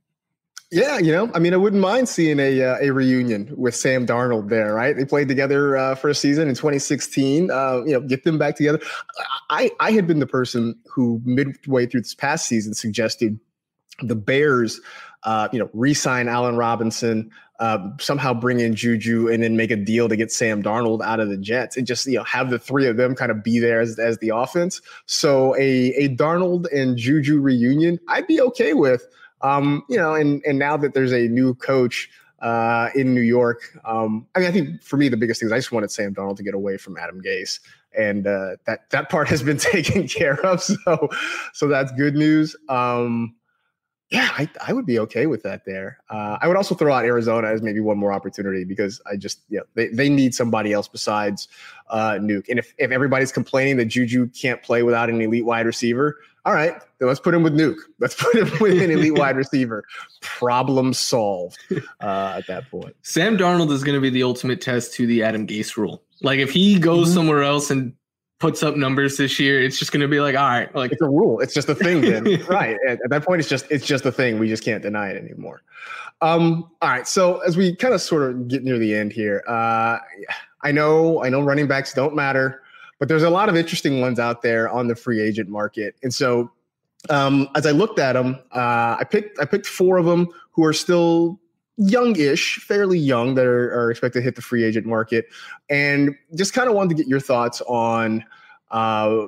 Yeah, you know, I mean, I wouldn't mind seeing a uh, a reunion with Sam Darnold there, right? They played together uh, for a season in 2016. Uh, you know, get them back together. I I had been the person who midway through this past season suggested the Bears, uh, you know, re-sign Allen Robinson, uh, somehow bring in Juju and then make a deal to get Sam Darnold out of the Jets and just you know have the three of them kind of be there as, as the offense. So a a Darnold and Juju reunion, I'd be okay with. Um, you know, and and now that there's a new coach uh, in New York, um, I mean, I think for me the biggest thing is I just wanted Sam Darnold to get away from Adam Gase, and uh, that that part has been taken care of. So so that's good news. Um, yeah, I, I would be okay with that there. Uh, I would also throw out Arizona as maybe one more opportunity because I just, you know, they, they need somebody else besides uh, Nuke. And if, if everybody's complaining that Juju can't play without an elite wide receiver, all right, then let's put him with Nuke. Let's put him with an elite wide receiver. Problem solved uh, at that point. Sam Darnold is going to be the ultimate test to the Adam Gase rule. Like if he goes mm-hmm. somewhere else and puts up numbers this year, it's just going to be like, all right, like it's a rule. It's just a thing, then, right? At, at, that point, it's just it's just a thing. We just can't deny it anymore. Um, all right. So as we kind of sort of get near the end here, uh, I know I know running backs don't matter, but there's a lot of interesting ones out there on the free agent market, and so. Um, as I looked at them, uh, I picked I picked four of them who are still youngish, fairly young that are, are, expected to hit the free agent market, and just kind of wanted to get your thoughts on, uh,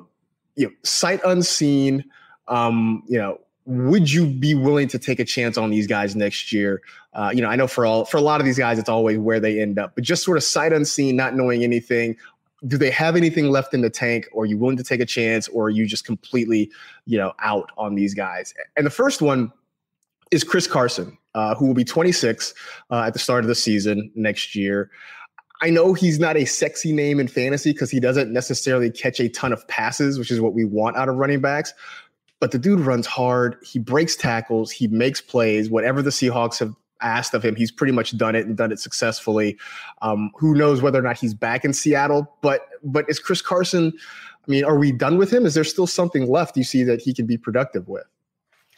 you know, sight unseen. Um, you know, would you be willing to take a chance on these guys next year? Uh, you know, I know for all for a lot of these guys, it's always where they end up, but just sort of sight unseen, not knowing anything. Do they have anything left in the tank? Or are you willing to take a chance, or are you just completely, you know, out on these guys? And the first one is Chris Carson uh, who will be 26 uh, at the start of the season next year. I know he's not a sexy name in fantasy because he doesn't necessarily catch a ton of passes, which is what we want out of running backs. But the dude runs hard. He breaks tackles. He makes plays. Whatever the Seahawks have asked of him, he's pretty much done it and done it successfully. Um, who knows whether or not he's back in Seattle? But but is Chris Carson? I mean, are we done with him? Is there still something left you see that he can be productive with?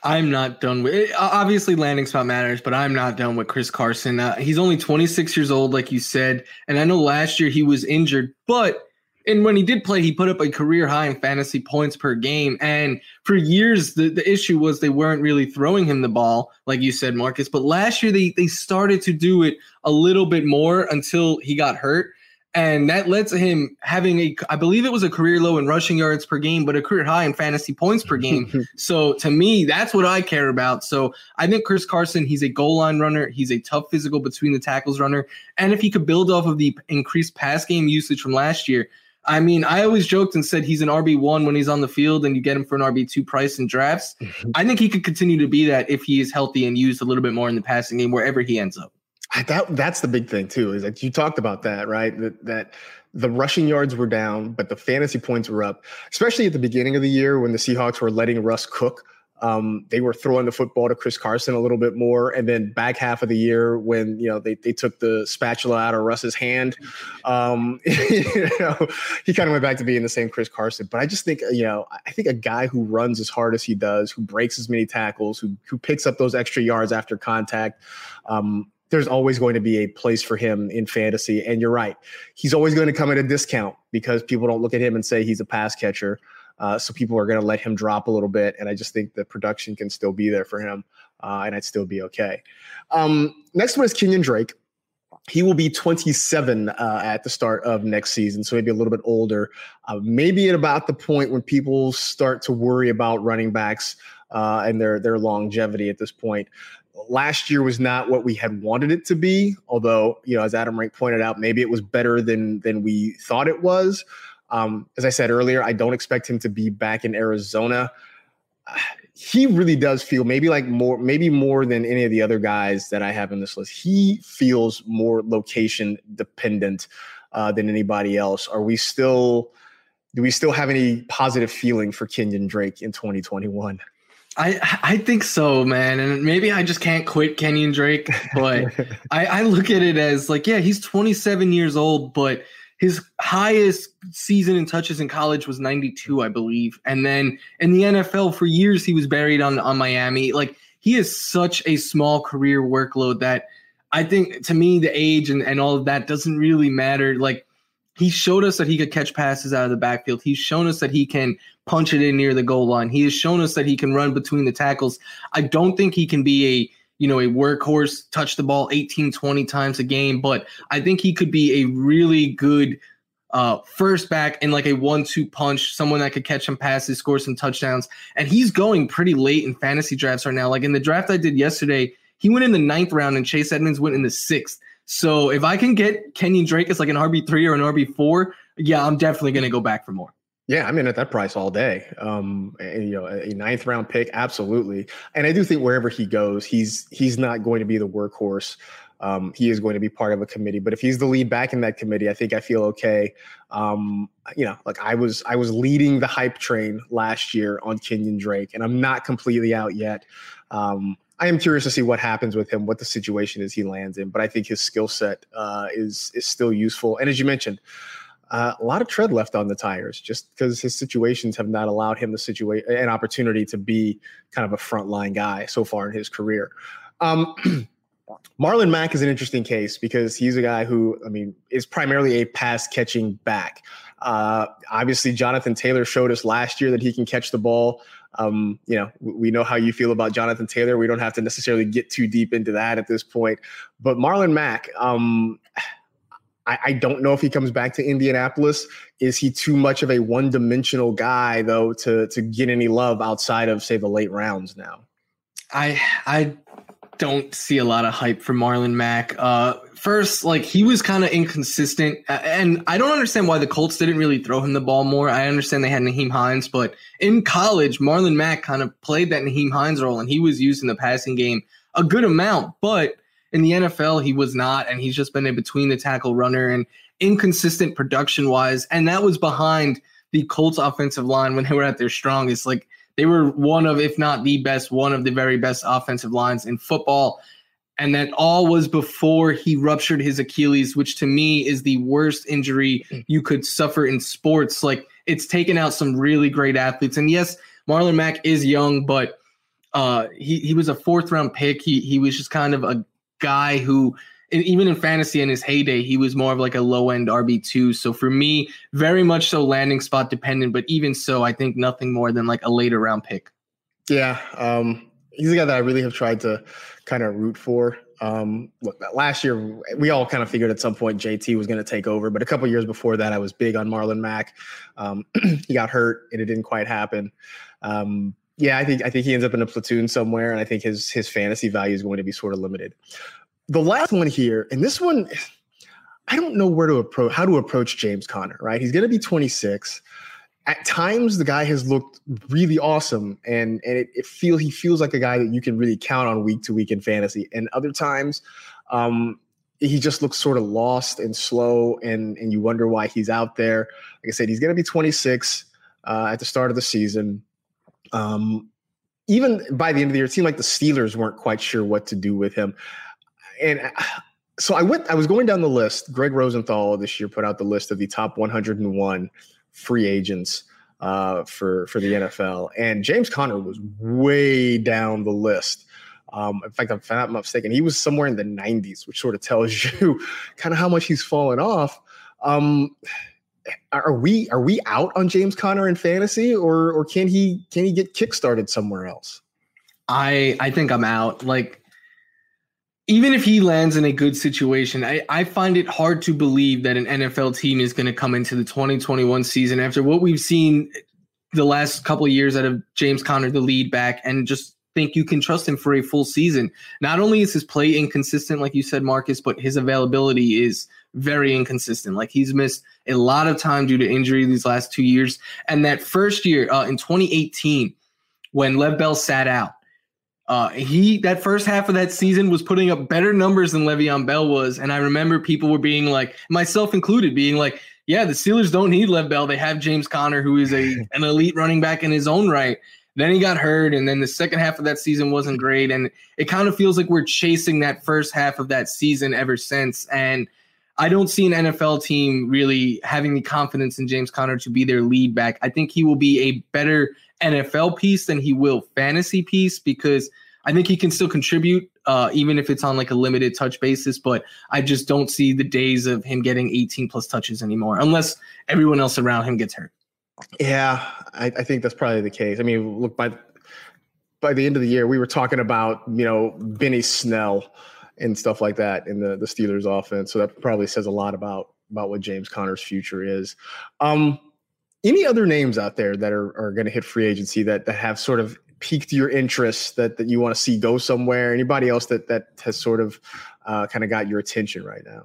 I'm not done with it. Obviously, landing spot matters, but I'm not done with Chris Carson. Uh, he's only 26 years old, like you said. And I know last year he was injured, but and when he did play, he put up a career high in fantasy points per game. And for years, the, the issue was they weren't really throwing him the ball, like you said, Marcas. But last year, they, they started to do it a little bit more until he got hurt and that led to him having a i believe it was a career low in rushing yards per game but a career high in fantasy points per game. So to me that's what i care about. So i think chris carson he's a goal line runner. He's a tough physical between the tackles runner. And if he could build off of the increased pass game usage from last year I mean, I always joked and said he's an RB1 when he's on the field and you get him for an RB2 price in drafts. I think he could continue to be that if he is healthy and used a little bit more in the passing game wherever he ends up that that's the big thing too. Is that you talked about that, right? That that the rushing yards were down, but the fantasy points were up. Especially at the beginning of the year when the Seahawks were letting Russ cook. Um, they were throwing the football to Chris Carson a little bit more, and then back half of the year when you know they they took the spatula out of Russ's hand, um, you know he kind of went back to being the same Chris Carson. But I just think you know I think a guy who runs as hard as he does, who breaks as many tackles, who who picks up those extra yards after contact, um, there's always going to be a place for him in fantasy. And you're right. He's always going to come at a discount because people don't look at him and say he's a pass catcher. Uh, so people are going to let him drop a little bit. And I just think the production can still be there for him. Uh, and I'd still be okay. Um, next one is Kenyan Drake. he will be 27 uh, at the start of next season, so maybe a little bit older. Uh, maybe at about the point when people start to worry about running backs uh, and their their longevity at this point. Last year was not what we had wanted it to be, although you know, as Adam Rank pointed out, maybe it was better than than we thought it was. Um, as I said earlier, I don't expect him to be back in Arizona. He really does feel maybe like more, maybe more than any of the other guys that I have in this list. He feels more location dependent uh, than anybody else. Are we still? Do we still have any positive feeling for Kenyan Drake in 2021? I I think so, man. And maybe I just can't quit Kenyan Drake, but I, I look at it as like, yeah, he's 27 years old, but his highest season in touches in college was 92, I believe. And then in the NFL for years he was buried on on Miami. Like he has such a small career workload that I think to me the age and, and all of that doesn't really matter. Like he showed us that he could catch passes out of the backfield. He's shown us that he can punch it in near the goal line. He has shown us that he can run between the tackles. I don't think he can be a you know, a workhorse, touch the ball 18, 20 times a game, but I think he could be a really good uh, first back in like a one-two punch, someone that could catch some passes, score some touchdowns. And he's going pretty late in fantasy drafts right now. Like in the draft I did yesterday, he went in the ninth round and Chase Edmonds went in the sixth. So if I can get Kenyan Drake as like an RB three or an RB four, yeah, I'm definitely gonna go back for more. Yeah, I'm in at that price all day. Um, and, you know, a ninth round pick, absolutely. And I do think wherever he goes, he's he's not going to be the workhorse. Um, he is going to be part of a committee. But if he's the lead back in that committee, I think I feel okay. Um, you know, like I was I was leading the hype train last year on Kenyan Drake, and I'm not completely out yet. Um, I am curious to see what happens with him, what the situation is he lands in. But I think his skill set uh, is is still useful. And as you mentioned, uh, a lot of tread left on the tires, just because his situations have not allowed him the situation an opportunity to be kind of a frontline guy so far in his career. Um, Marlon Mack is an interesting case because he's a guy who, I mean, is primarily a pass catching back. Uh, obviously, Jonathan Taylor showed us last year that he can catch the ball. Um, you know, we know how you feel about Jonathan Taylor. We don't have to necessarily get too deep into that at this point. But Marlon Mack, um, I, I don't know if he comes back to Indianapolis. Is he too much of a one-dimensional guy though to to get any love outside of say the late rounds now? I I don't see a lot of hype for Marlon Mack. Uh, first, like he was kind of inconsistent, and I don't understand why the Colts didn't really throw him the ball more. I understand they had Nyheim Hines, but in college, Marlon Mack kind of played that Nyheim Hines role, and he was used in the passing game a good amount. But in the NFL, he was not, and he's just been a between the tackle runner and inconsistent production wise, and that was behind the Colts offensive line when they were at their strongest. Like they were one of, if not the best, one of the very best offensive lines in football. And that all was before he ruptured his Achilles, which to me is the worst injury you could suffer in sports. Like it's taken out some really great athletes. And yes, Marlon Mack is young, but uh, he he was a fourth round pick. He he was just kind of a guy who even in fantasy in his heyday, he was more of like a low end RB2. So for me, very much so landing spot dependent, but even so, I think nothing more than like a later round pick. Yeah. Um, he's a guy that I really have tried to kind of root for. Um, look, last year we all kind of figured at some point JT was going to take over, but a couple years before that, I was big on Marlon Mack. Um, he got hurt and it didn't quite happen. Um, yeah, I think I think he ends up in a platoon somewhere, and I think his his fantasy value is going to be sort of limited the last one here, and this one, I don't know where to approach how to approach James Conner. Right, he's going to be 26. At times, the guy has looked really awesome, and and it, it feel he feels like a guy that you can really count on week to week in fantasy. And other times, um, he just looks sort of lost and slow, and and you wonder why he's out there. Like I said, he's going to be 26 uh, at the start of the season. Um, even by the end of the year, it seemed like the Steelers weren't quite sure what to do with him and uh, so I went. I was going down the list. Greg Rosenthal this year put out the list of the top 101 free agents uh, for for the NFL, and James Conner was way down the list. Um, in fact, if I'm not mistaken, he was somewhere in the 90s, which sort of tells you kind of how much he's fallen off. Um, are we are we out on James Conner in fantasy, or or can he can he get kickstarted somewhere else? I I think I'm out. Like even if he lands in a good situation, I, I find it hard to believe that an NFL team is going to come into the 2021 season after what we've seen the last couple of years out of James Conner, the lead back, and just think you can trust him for a full season. Not only is his play inconsistent, like you said, Marcas, but his availability is very inconsistent. Like he's missed a lot of time due to injury these last two years. And that first year uh, in 2018, when Lev Bell sat out, uh, he that first half of that season was putting up better numbers than Le'Veon Bell was, and I remember people were being like, myself included, being like, "Yeah, the Steelers don't need Lev Bell; they have James Conner, who is a an elite running back in his own right." Then he got hurt, and then the second half of that season wasn't great, and it kind of feels like we're chasing that first half of that season ever since. And I don't see an NFL team really having the confidence in James Conner to be their lead back. I think he will be a better NFL piece than he will fantasy piece because I think he can still contribute, uh, even if it's on like a limited touch basis. But I just don't see the days of him getting 18 plus touches anymore, unless everyone else around him gets hurt. Yeah, I, I think that's probably the case. I mean, look by by the end of the year, we were talking about you know Benny Snell and stuff like that in the the Steelers offense. So that probably says a lot about about what James Conner's future is. Um, any other names out there that are, are going to hit free agency that, that have sort of piqued your interest that, that you want to see go somewhere? Anybody else that, that has sort of uh, kind of got your attention right now?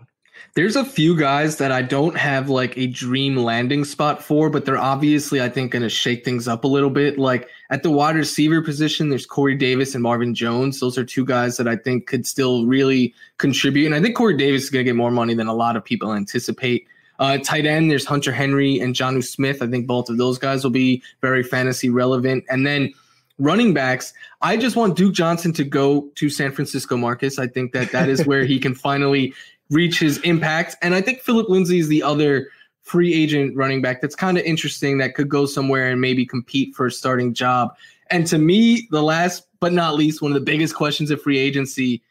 There's a few guys that I don't have like a dream landing spot for, but they're obviously, I think, going to shake things up a little bit. Like at the wide receiver position, there's Corey Davis and Marvin Jones. Those are two guys that I think could still really contribute. And I think Corey Davis is going to get more money than a lot of people anticipate. Uh, tight end, there's Hunter Henry and Jonnu Smith. I think both of those guys will be very fantasy relevant. And then running backs, I just want Duke Johnson to go to San Francisco, Marcas. I think that that is where he can finally reach his impact. And I think Phillip Lindsay is the other free agent running back that's kind of interesting that could go somewhere and maybe compete for a starting job. And to me, the last but not least, one of the biggest questions of free agency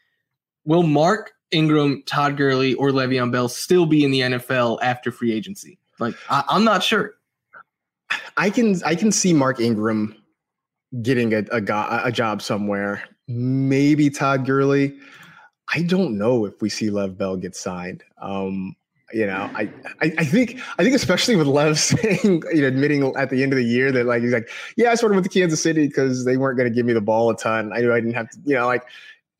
will Mark Ingram, Todd Gurley, or Le'Veon Bell still be in the NFL after free agency? Like, I, am not sure. I can I can see Mark Ingram getting a, a, a job somewhere. Maybe Todd Gurley. I don't know if we see Lev Bell get signed. Um, you know, I, I, I think I think especially with Lev saying, you know, admitting at the end of the year that like he's like, yeah, I sort of went to Kansas City because they weren't going to give me the ball a ton. I knew I didn't have to, you know, like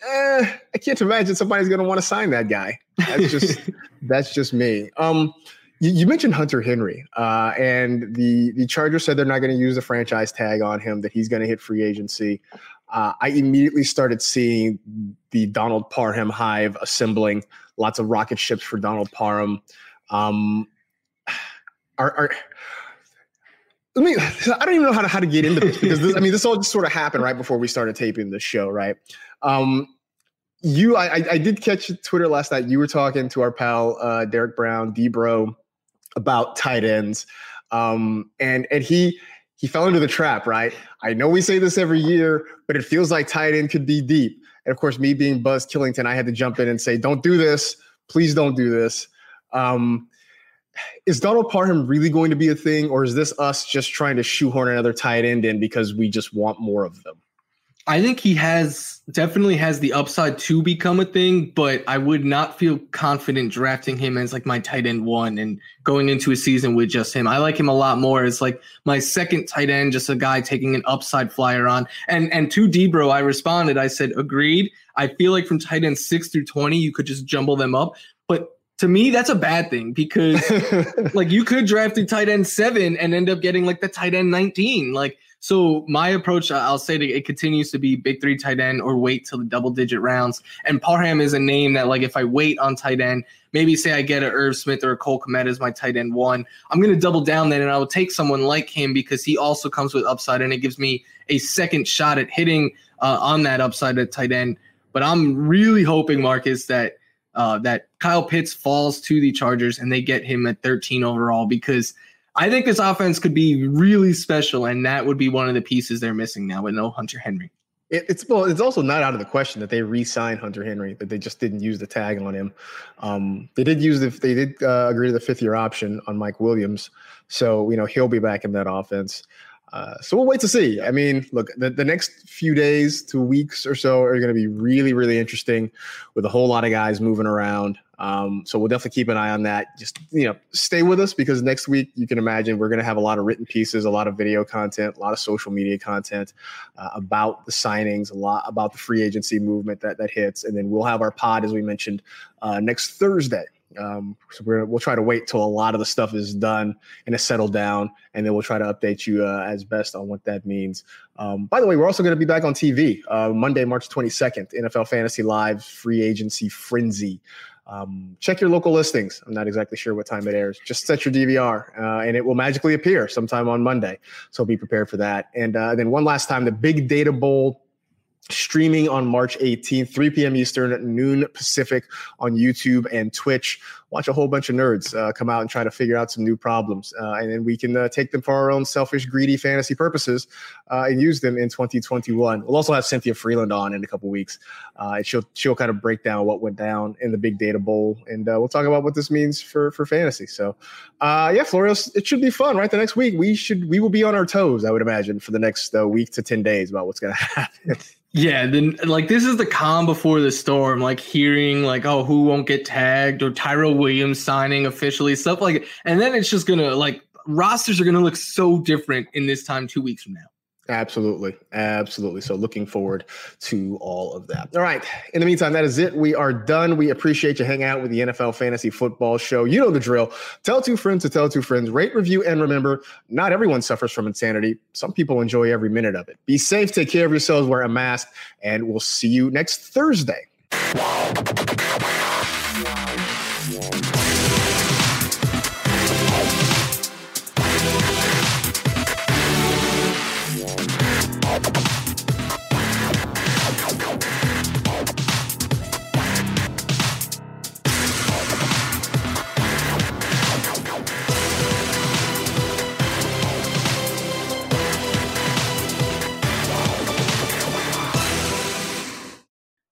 eh, I can't imagine somebody's going to want to sign that guy. That's just that's just me. Um, you, you mentioned Hunter Henry, uh, and the the Chargers said they're not going to use the franchise tag on him. That he's going to hit free agency. Uh, I immediately started seeing the Donald Parham hive assembling. Lots of rocket ships for Donald Parham. Um, are, are let me i don't even know how to, how to get into this because this, i mean this all just sort of happened right before we started taping the show right um, you, I, I did catch Twitter last night. You were talking to our pal uh, Derek Brown, Debro, about tight ends, um, and and he he fell into the trap. Right? I know we say this every year, but it feels like tight end could be deep. And of course, me being Buzz Killington, I had to jump in and say, "Don't do this, please don't do this." Um, is Donald Parham really going to be a thing, or is this us just trying to shoehorn another tight end in because we just want more of them? I think he has definitely has the upside to become a thing, but I would not feel confident drafting him as like my tight end one and going into a season with just him. I like him a lot more as like my second tight end, just a guy taking an upside flyer on. And and to Debro, I responded. I said, agreed. I feel like from tight end six through twenty, you could just jumble them up, but to me, that's a bad thing because like you could draft a tight end seven and end up getting like the tight end 19. Like so my approach, I'll say that it continues to be big three tight end or wait till the double digit rounds. And Parham is a name that like if I wait on tight end, maybe say I get a Irv Smith or a Cole Kmet as my tight end one, I'm going to double down then and I will take someone like him because he also comes with upside and it gives me a second shot at hitting uh, on that upside at tight end. But I'm really hoping Marcas that uh, that Kyle Pitts falls to the Chargers and they get him at 13 overall because I think this offense could be really special, and that would be one of the pieces they're missing now with no Hunter Henry. It, it's well, it's also not out of the question that they re-sign Hunter Henry, but they just didn't use the tag on him. Um, they did use the they did uh, agree to the fifth year option on Mike Williams, so you know he'll be back in that offense. Uh, so we'll wait to see. I mean, look, the, the next few days to weeks or so are going to be really, really interesting with a whole lot of guys moving around. Um, so we'll definitely keep an eye on that. Just you know, stay with us because next week you can imagine we're going to have a lot of written pieces, a lot of video content, a lot of social media content uh, about the signings, a lot about the free agency movement that that hits, and then we'll have our pod as we mentioned uh, next Thursday. Um, so we're, we'll try to wait till a lot of the stuff is done and it's settled down, and then we'll try to update you uh, as best on what that means. Um, by the way, we're also going to be back on TV uh, Monday, March 22nd, NFL Fantasy Live Free Agency Frenzy. Um, check your local listings. I'm not exactly sure what time it airs. Just set your DVR, uh, and it will magically appear sometime on Monday. So be prepared for that. And uh, then one last time, the Big Data Bowl streaming on March 18th, 3 p.m. Eastern, noon Pacific on YouTube and Twitch. Watch a whole bunch of nerds uh, come out and try to figure out some new problems. Uh, and then we can uh, take them for our own selfish, greedy fantasy purposes uh, and use them in 2021. We'll also have Cynthia Frelund on in a couple weeks. Uh, and she'll, she'll kind of break down what went down in the big data bowl. And uh, we'll talk about what this means for, for fantasy. So, yeah, Florios, it should be fun, right? The next week, we should, we will be on our toes, I would imagine, for the next week to 10 days about what's going to happen. Yeah, then like this is the calm before the storm. Like hearing like, oh, who won't get tagged or Tyrell Williams signing officially, stuff like, and then it's just gonna like rosters are gonna look so different in this time two weeks from now. Absolutely. Absolutely. So looking forward to all of that. All right. In the meantime, that is it. We are done. We appreciate you hanging out with the NFL Fantasy Football Show. You know the drill. Tell two friends to tell two friends. Rate, review, and remember, not everyone suffers from insanity. Some people enjoy every minute of it. Be safe. Take care of yourselves. Wear a mask. And we'll see you next Thursday.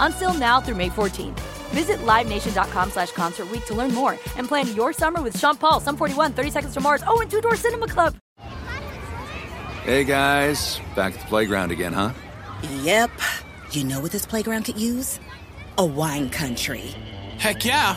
Until now through May 14th. Visit LiveNation.com slash Concert Week to learn more and plan your summer with Sean Paul, Sum 41, 30 Seconds to Mars, oh, and Two Door Cinema Club. Hey, guys. Back at the playground again, huh? Yep. You know what this playground could use? A wine country. Heck yeah.